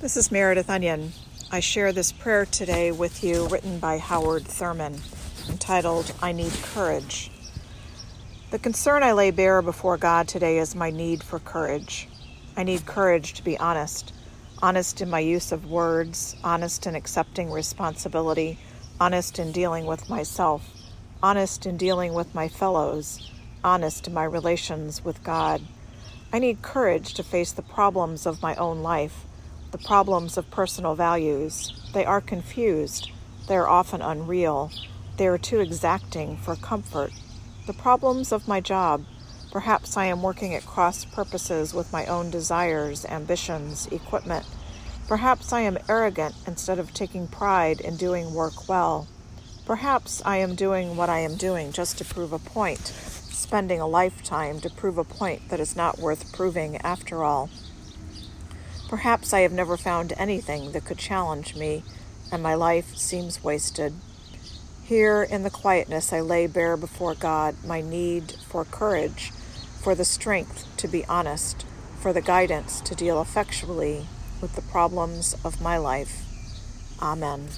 This is Meredith Onion. I share this prayer today with you, written by Howard Thurman, entitled I Need Courage. The concern I lay bare before God today is my need for courage. I need courage to be honest, honest in my use of words, honest in accepting responsibility, honest in dealing with myself, honest in dealing with my fellows, honest in my relations with God. I need courage to face the problems of my own life the problems of personal values. They are confused. They are often unreal. They are too exacting for comfort. The problems of my job. Perhaps I am working at cross purposes with my own desires, ambitions, equipment. Perhaps I am arrogant instead of taking pride in doing work well. Perhaps I am doing what I am doing just to prove a point, spending a lifetime to prove a point that is not worth proving after all. Perhaps I have never found anything that could challenge me, and my life seems wasted. Here in the quietness, I lay bare before God my need for courage, for the strength to be honest, for the guidance to deal effectually with the problems of my life. Amen.